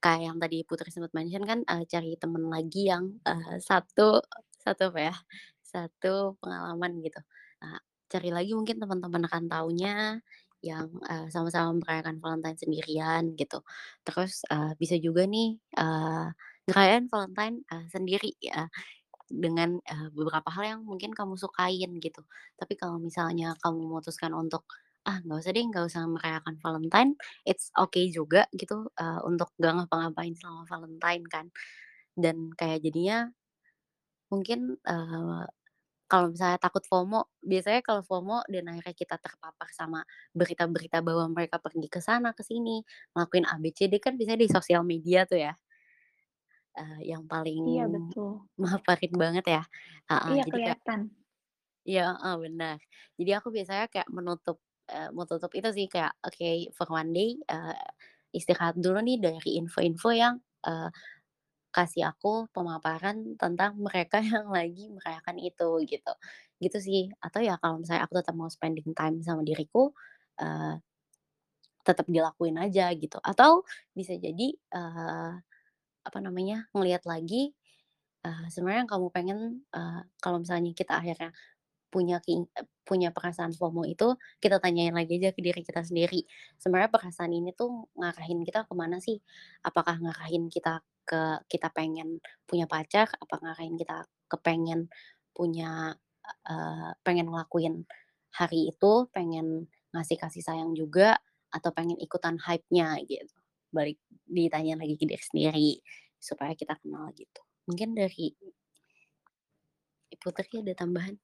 kayak yang tadi Putri sempat mention kan uh, cari temen lagi yang uh, satu satu apa ya satu pengalaman gitu nah, cari lagi mungkin teman-teman akan taunya yang uh, sama-sama merayakan Valentine sendirian gitu. Terus uh, bisa juga nih uh, Valentine uh, sendiri ya dengan uh, beberapa hal yang mungkin kamu sukain gitu. Tapi kalau misalnya kamu memutuskan untuk ah nggak usah deh nggak usah merayakan Valentine, it's okay juga gitu uh, untuk gak ngapa-ngapain selama Valentine kan. Dan kayak jadinya mungkin uh, kalau misalnya takut FOMO, biasanya kalau FOMO dan akhirnya kita terpapar sama berita-berita bahwa mereka pergi ke sana ke sini, ngelakuin ABCD kan bisa di sosial media tuh ya. Uh, yang paling Iya betul. banget ya. Uh, Iya jadi kayak kelihatan. iya, uh, benar. Jadi aku biasanya kayak menutup uh, menutup itu sih kayak oke for one day uh, istirahat dulu nih dari info-info yang uh, kasih aku pemaparan tentang mereka yang lagi merayakan itu gitu. Gitu sih. Atau ya kalau misalnya aku tetap mau spending time sama diriku uh, tetap dilakuin aja gitu. Atau bisa jadi uh, apa namanya? ngelihat lagi uh, sebenarnya yang kamu pengen uh, kalau misalnya kita akhirnya punya punya perasaan FOMO itu kita tanyain lagi aja ke diri kita sendiri. Sebenarnya perasaan ini tuh ngarahin kita ke mana sih? Apakah ngarahin kita ke kita pengen punya pacar? Apa ngarahin kita kepengen punya uh, pengen ngelakuin hari itu pengen ngasih kasih sayang juga atau pengen ikutan hype-nya gitu? Balik ditanya lagi ke diri sendiri supaya kita kenal gitu. Mungkin dari Putri ada tambahan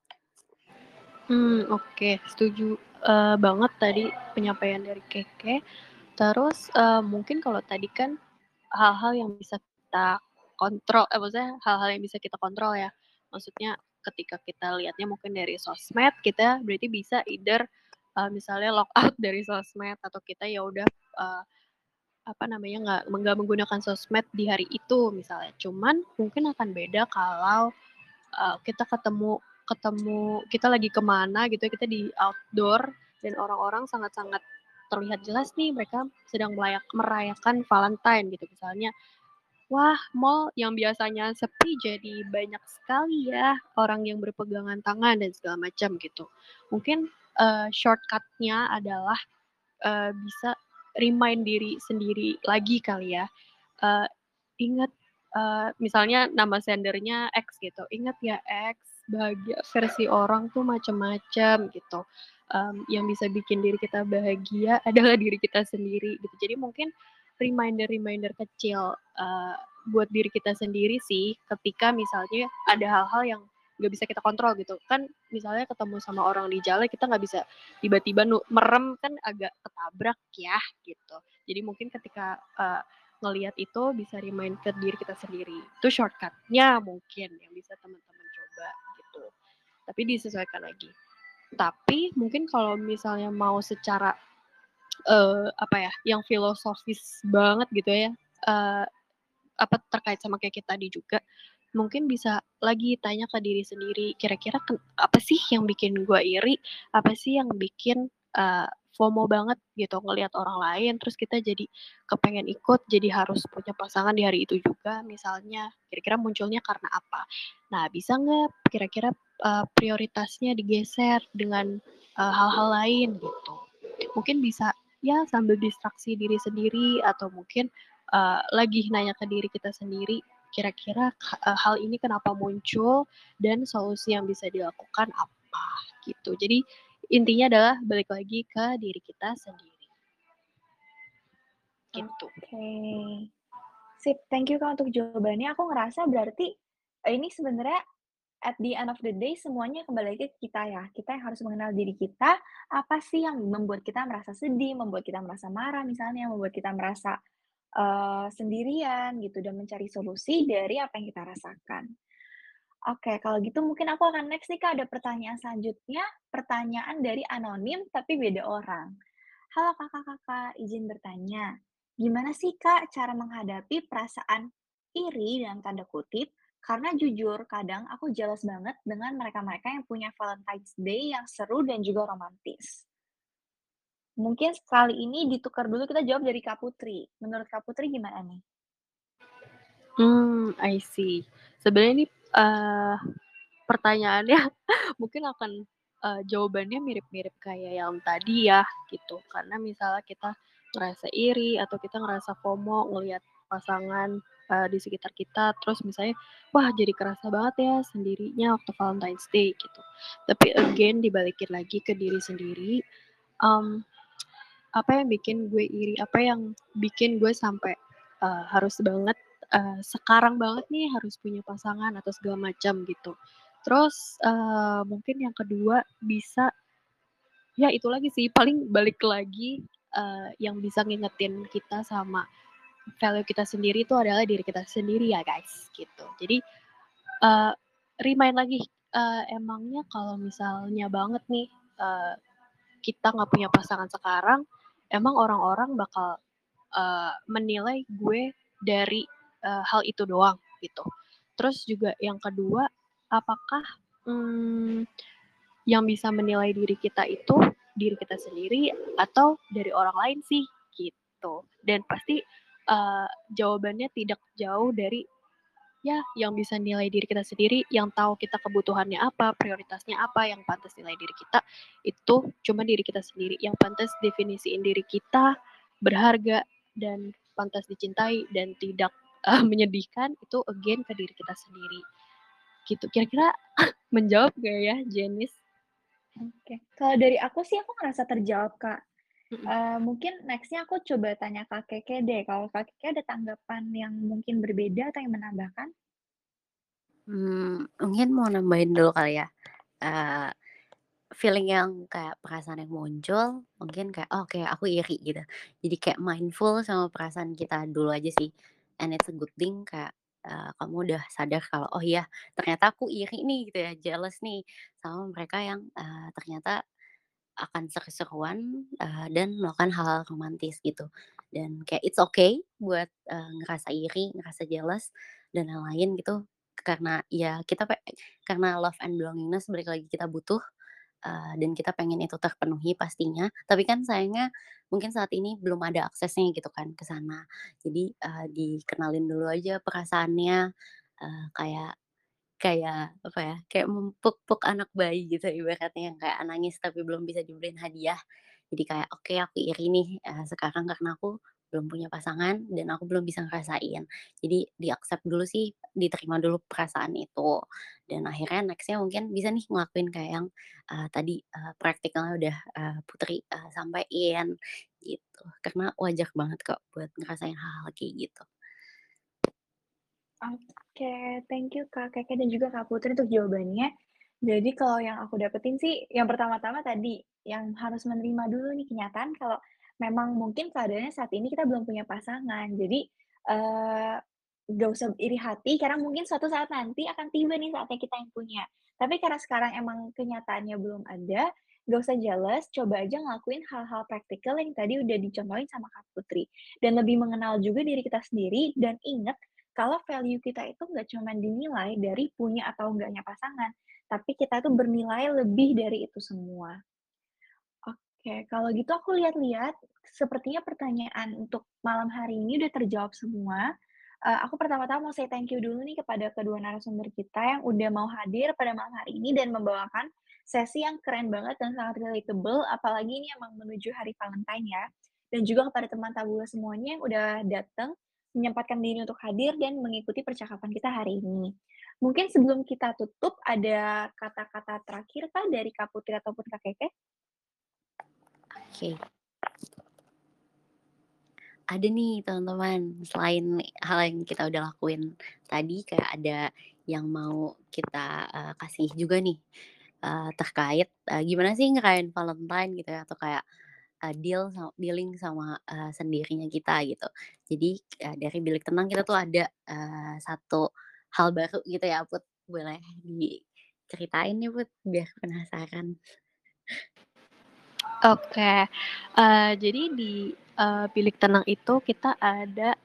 Hmm, oke, setuju, uh, banget tadi penyampaian dari Keke. Terus, uh, mungkin kalau tadi kan hal-hal yang bisa kita kontrol eh, maksudnya hal-hal yang bisa kita kontrol ya. Maksudnya ketika kita lihatnya mungkin dari sosmed, kita berarti bisa either, uh, misalnya log out dari sosmed atau kita ya udah, uh, apa namanya, nggak nggak menggunakan sosmed di hari itu misalnya. Cuman mungkin akan beda kalau, uh, kita ketemu ketemu kita lagi ke mana gitu ya kita di outdoor dan orang-orang sangat-sangat terlihat jelas nih mereka sedang melayak, merayakan Valentine gitu misalnya wah mall yang biasanya sepi jadi banyak sekali ya orang yang berpegangan tangan dan segala macam gitu. Mungkin, eee, shortcut-nya adalah, eee, bisa remind diri sendiri lagi kali ya, eee, ingat, eee, misalnya nama sendernya X gitu, "Ingat ya X, bahagia versi orang tuh macem-macem," gitu, mmm, yang bisa bikin diri kita bahagia adalah diri kita sendiri gitu. Jadi mungkin reminder-reminder kecil, eee, buat diri kita sendiri sih ketika misalnya ada hal-hal yang nggak bisa kita kontrol gitu. Kan misalnya ketemu sama orang di jalan kita nggak bisa tiba-tiba merem kan agak ketabrak ya gitu. Jadi mungkin ketika, eee, ngelihat itu bisa remind ke diri kita sendiri. Itu shortcut-nya mungkin yang bisa teman-teman. Tapi disesuaikan lagi. Tapi mungkin kalau misalnya mau secara, eee, apa ya, yang filosofis banget gitu ya, eee, apa, terkait sama kayak kita tadi juga, mungkin bisa lagi tanya ke diri sendiri, kira-kira apa sih yang bikin gua iri? Apa sih yang bikin, eee, FOMO banget gitu ngelihat orang lain, terus kita jadi kepengen ikut, jadi harus punya pasangan di hari itu juga misalnya, kira-kira munculnya karena apa? Nah, bisa nggak kira-kira, eee, prioritasnya digeser dengan, eee, hal-hal lain gitu. Mungkin bisa ya sambil distraksi diri sendiri atau mungkin, eee, lagi nanya ke diri kita sendiri, kira-kira eee, hal ini kenapa muncul dan solusi yang bisa dilakukan apa, gitu. Jadi intinya adalah balik lagi ke diri kita sendiri. Gitu. Oke. Sip, thank you Kak untuk jawabannya. Aku ngerasa berarti, ini sebenarnya at the end of the day semuanya kembali lagi ke kita ya. Kita yang harus mengenal diri kita, apa sih yang membuat kita merasa sedih, membuat kita merasa marah misalnya, membuat kita merasa, eee, sendirian gitu dan mencari solusi dari apa yang kita rasakan. Oke, kalau gitu mungkin aku akan next nih Kak, ada pertanyaan selanjutnya, pertanyaan dari anonim tapi beda orang. "Halo Kakak-Kakak, izin bertanya, gimana sih Kak cara menghadapi perasaan iri dalam tanda kutip, karena jujur kadang aku jealous banget dengan mereka-mereka yang punya Valentine's Day yang seru dan juga romantis?" Mungkin sekali ini ditukar dulu, kita jawab dari Kak Putri. Menurut Kak Putri gimana nih? Mmm, I see. Sebenarnya ini, eee, pertanyaannya mungkin akan, eee, jawabannya mirip-mirip kayak yang tadi ya, gitu. Karena misalnya kita ngerasa iri atau kita ngerasa FOMO ngelihat pasangan, eee, di sekitar kita, terus misalnya, wah jadi kerasa banget ya sendirinya waktu Valentine's Day, gitu. Tapi again dibalikin lagi ke diri sendiri, mmm, apa yang bikin gue iri, apa yang bikin gue sampai, eee, harus banget, eee, sekarang banget nih harus punya pasangan atau segala macam gitu. Terus, eee, mungkin yang kedua bisa ya itu lagi sih, paling balik lagi, eee, yang bisa ngingetin kita sama value kita sendiri itu adalah diri kita sendiri ya guys, gitu. Jadi, eee, remind lagi, eee, emangnya kalau misalnya banget nih, eee, kita nggak punya pasangan sekarang, emang orang-orang bakal, eee, menilai gue dari, eee, hal itu doang, gitu. Terus juga yang kedua, apakah, mmm, yang bisa menilai diri kita itu diri kita sendiri atau dari orang lain sih, gitu. Dan pasti, eee, jawabannya tidak jauh dari ya yang bisa nilai diri kita sendiri, yang tahu kita kebutuhannya apa, prioritasnya apa, yang pantas nilai diri kita, itu cuma diri kita sendiri. Yang pantas definisiin diri kita berharga dan pantas dicintai dan tidak, eee, menyedihkan, itu again ke diri kita sendiri. Gitu. Kira-kira menjawab nggak ya, Jenice? Oke. Kalau dari aku sih aku ngerasa terjawab, Kak. Mhm. Eee, mungkin next-nya aku coba tanya Kak Keke deh, kalau Kak Keke ada tanggapan yang mungkin berbeda atau yang menambahkan? Mmm, mungkin mau nambahin dulu kali ya, eee, feeling yang kayak perasaan yang muncul mungkin kayak, "Oh, oke aku iri," gitu. Jadi kayak mindful sama perasaan kita dulu aja sih, and it's a good thing kayak, eee, kamu udah sadar kalau, "Oh iya, ternyata aku iri nih," gitu ya, jealous nih sama mereka yang, eee, ternyata akan seru-seruan, eee, dan melakukan hal-hal romantis gitu. Dan kayak it's okay buat, eee, ngerasa iri, ngerasa jealous, dan lain-lain gitu. Karena ya kita karena love and belongingness balik lagi kita butuh, uh, dan kita pengen itu terpenuhi pastinya. Tapi kan sayangnya mungkin saat ini belum ada aksesnya gitu kan ke sana. Jadi uh, dikenalin dulu aja perasaannya uh, kayak kayak apa ya kayak mempuk-puk anak bayi gitu ibaratnya yang kayak nangis tapi belum bisa dibeliin hadiah jadi kayak oke aku iri nih uh, sekarang karena aku belum punya pasangan dan aku belum bisa ngerasain. Jadi di-accept dulu sih, diterima dulu perasaan itu. Dan akhirnya nextnya mungkin bisa nih ngelakuin kayak yang uh, tadi uh, praktikalnya udah uh, Putri uh, sampaikan gitu. Karena wajar banget kok buat ngerasain hal-hal kayak gitu. Oke, thank you Kak Keke dan juga Kak Putri untuk jawabannya. Jadi kalau yang aku dapetin sih, yang pertama-tama tadi, yang harus menerima dulu nih kenyataan kalau memang mungkin keadaannya saat ini kita belum punya pasangan. Jadi, uh, nggak usah iri hati karena mungkin suatu saat nanti akan tiba nih saatnya kita yang punya. Tapi karena sekarang emang kenyataannya belum ada, nggak usah jealous, coba aja ngelakuin hal-hal praktikal yang tadi udah dicontohin sama Kak Putri. Dan lebih mengenal juga diri kita sendiri dan inget kalau value kita itu nggak cuma dinilai dari punya atau enggaknya pasangan, tapi kita tuh bernilai lebih dari itu semua. Oke, kalau gitu aku lihat-lihat, sepertinya pertanyaan untuk malam hari ini udah terjawab semua. Uh, aku pertama-tama mau say thank you dulu nih kepada kedua narasumber kita yang udah mau hadir pada malam hari ini dan membawakan sesi yang keren banget dan sangat relatable, apalagi ini emang menuju hari Valentine ya. Dan juga kepada teman tabula semuanya yang udah datang, menyempatkan diri untuk hadir dan mengikuti percakapan kita hari ini. Mungkin sebelum kita tutup, ada kata-kata terakhir Kak dari Kak Putri ataupun Kak Keke? Oke. Ada nih teman-teman, selain hal yang kita udah lakuin tadi, kayak ada yang mau kita uh, kasih juga nih uh, terkait uh, gimana sih ngerayain Valentine gitu ya, atau kayak uh, deal dealing sama uh, sendirinya kita gitu. Jadi uh, dari bilik tenang kita tuh ada uh, satu hal baru gitu ya, Put. Boleh diceritain nih, Put, biar penasaran. Oke, uh, jadi di, uh, bilik tenang itu kita ada,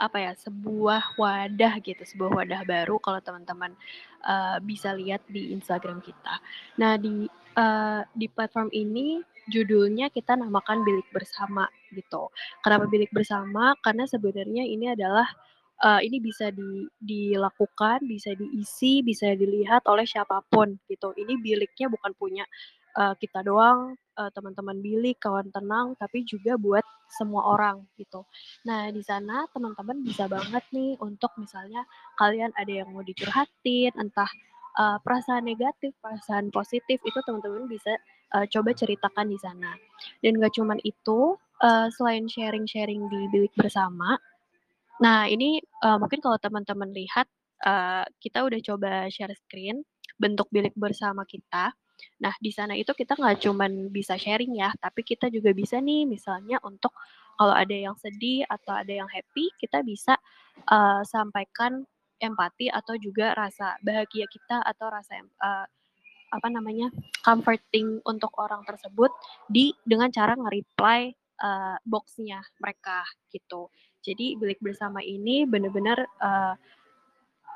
apa ya, sebuah wadah gitu, sebuah wadah baru kalau teman-teman, uh, bisa lihat di Instagram kita. Nah di, uh, di platform ini judulnya kita namakan bilik bersama gitu. Kenapa bilik bersama? Karena sebenarnya ini adalah, uh, ini bisa di dilakukan, bisa diisi, bisa dilihat oleh siapa pun gitu. Ini biliknya bukan punya, uh, kita doang uh, teman-teman bilik, kawan tenang, tapi juga buat semua orang gitu. Nah, di sana teman-teman bisa banget nih untuk misalnya kalian ada yang mau dicurhatin, entah uh, perasaan negatif, perasaan positif itu teman-teman bisa uh, coba ceritakan di sana. Dan gak cuman itu, uh, selain sharing-sharing di bilik bersama, nah ini uh, mungkin kalau teman-teman lihat, uh, kita udah coba share screen bentuk bilik bersama kita. Nah, di sana itu kita nggak cuman bisa sharing ya, tapi kita juga bisa nih misalnya untuk kalau ada yang sedih atau ada yang happy, kita bisa uh, sampaikan empati atau juga rasa bahagia kita atau rasa uh, apa namanya comforting untuk orang tersebut di dengan cara nge-reply uh, boxnya mereka gitu. Jadi bilik bersama ini benar-benar uh,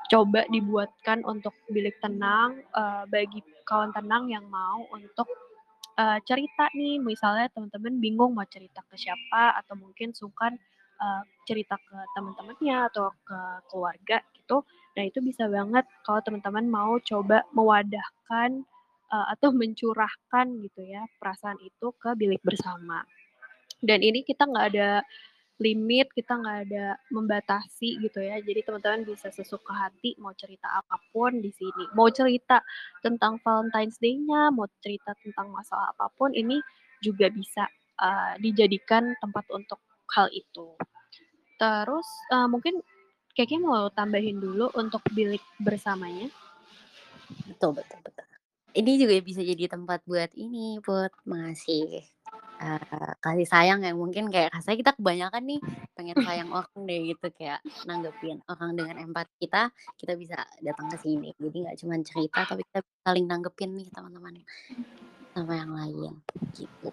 coba dibuatkan untuk bilik tenang uh, bagi kawan tenang yang mau untuk uh, cerita nih misalnya teman-teman bingung mau cerita ke siapa atau mungkin sungkan uh, cerita ke teman-temannya atau ke keluarga gitu nah itu bisa banget kalau teman-teman mau coba mewadahkan uh, atau mencurahkan gitu ya perasaan itu ke bilik bersama dan ini kita nggak ada limit, kita nggak ada membatasi gitu ya. Jadi teman-teman bisa sesuka hati mau cerita apa pun di sini. Mau cerita tentang Valentine's Day-nya, mau cerita tentang masalah apa pun, ini juga bisa uh, dijadikan tempat untuk hal itu. Terus uh, mungkin kayaknya mau tambahin dulu untuk bilik bersamanya. Betul, betul, betul. Ini juga bisa jadi tempat buat ini, buat mengasih uh, kasih sayang yang mungkin kayak rasanya kita kebanyakan nih pengen sayang orang deh gitu kayak nanggepin orang dengan empat kita kita bisa datang ke sini jadi nggak cuma cerita tapi kita saling nanggepin nih teman-teman sama yang lain gitu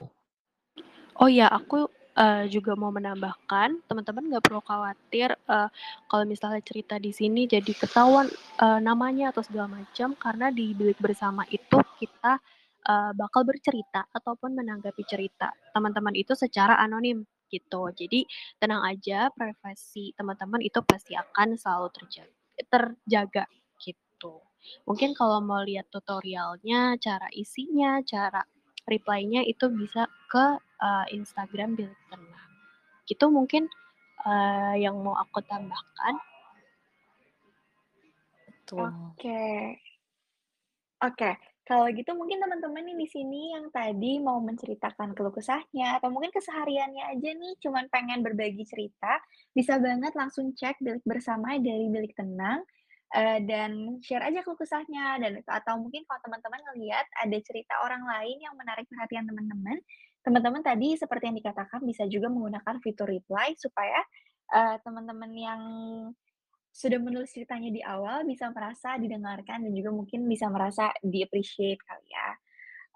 oh ya aku uh, juga mau menambahkan teman-teman nggak perlu khawatir uh, kalau misalnya cerita di sini jadi ketahuan uh, namanya atau segala macam karena di bilik bersama itu kita eee, bakal bercerita ataupun menanggapi cerita teman-teman itu secara anonim gitu. Jadi tenang aja privasi teman-teman itu pasti akan selalu terja terjaga gitu. Mungkin kalau mau lihat tutorialnya, cara isinya, cara reply-nya itu bisa ke, eee, Instagram Bilik Tenang. Gitu mungkin, eee, yang mau aku tambahkan. Oke. Oke, kalau gitu mungkin teman-teman nih di sini yang tadi mau menceritakan keluh kesahnya atau mungkin kesehariannya aja nih cuman pengen berbagi cerita, bisa banget langsung cek Bilik Bersama dari Bilik Tenang, eee, dan share aja keluh kesahnya dan atau mungkin kalau teman-teman ngelihat ada cerita orang lain yang menarik perhatian teman-teman, teman-teman tadi seperti yang dikatakan bisa juga menggunakan fitur reply supaya, eee, teman-teman yang sudah menulis ceritanya di awal bisa merasa didengarkan dan juga mungkin bisa merasa di-appreciate kali ya.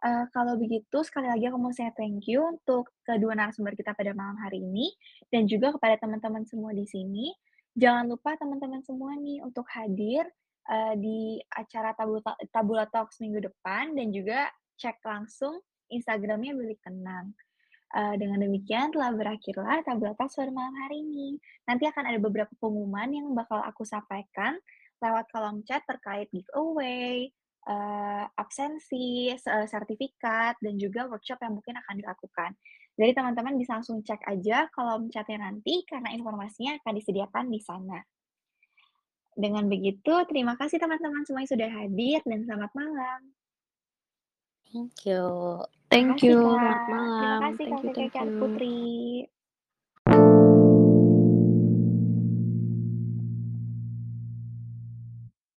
Eee, kalau begitu sekali lagi aku mau say thank you untuk kedua narasumber kita pada malam hari ini dan juga kepada teman-teman semua di sini. Jangan lupa teman-teman semua nih untuk hadir, eee, di acara Tabula Ta Tabula Talks minggu depan dan juga cek langsung Instagram-nya Bilik Tenang. Eee, dengan demikian telah berakhirlah Tabula Talks pada malam hari ini. Nanti akan ada beberapa pengumuman yang bakal aku sampaikan lewat kolom chat terkait giveaway, eee, absensi, se eee, sertifikat, dan juga workshop yang mungkin akan dilakukan. Jadi teman-teman bisa langsung cek aja kolom chat-nya nanti karena informasinya akan disediakan di sana. Dengan begitu, terima kasih teman-teman semua yang sudah hadir dan selamat malam. Thank you. Thank you, selamat Terima malam. kasih Thank Kak. Putri.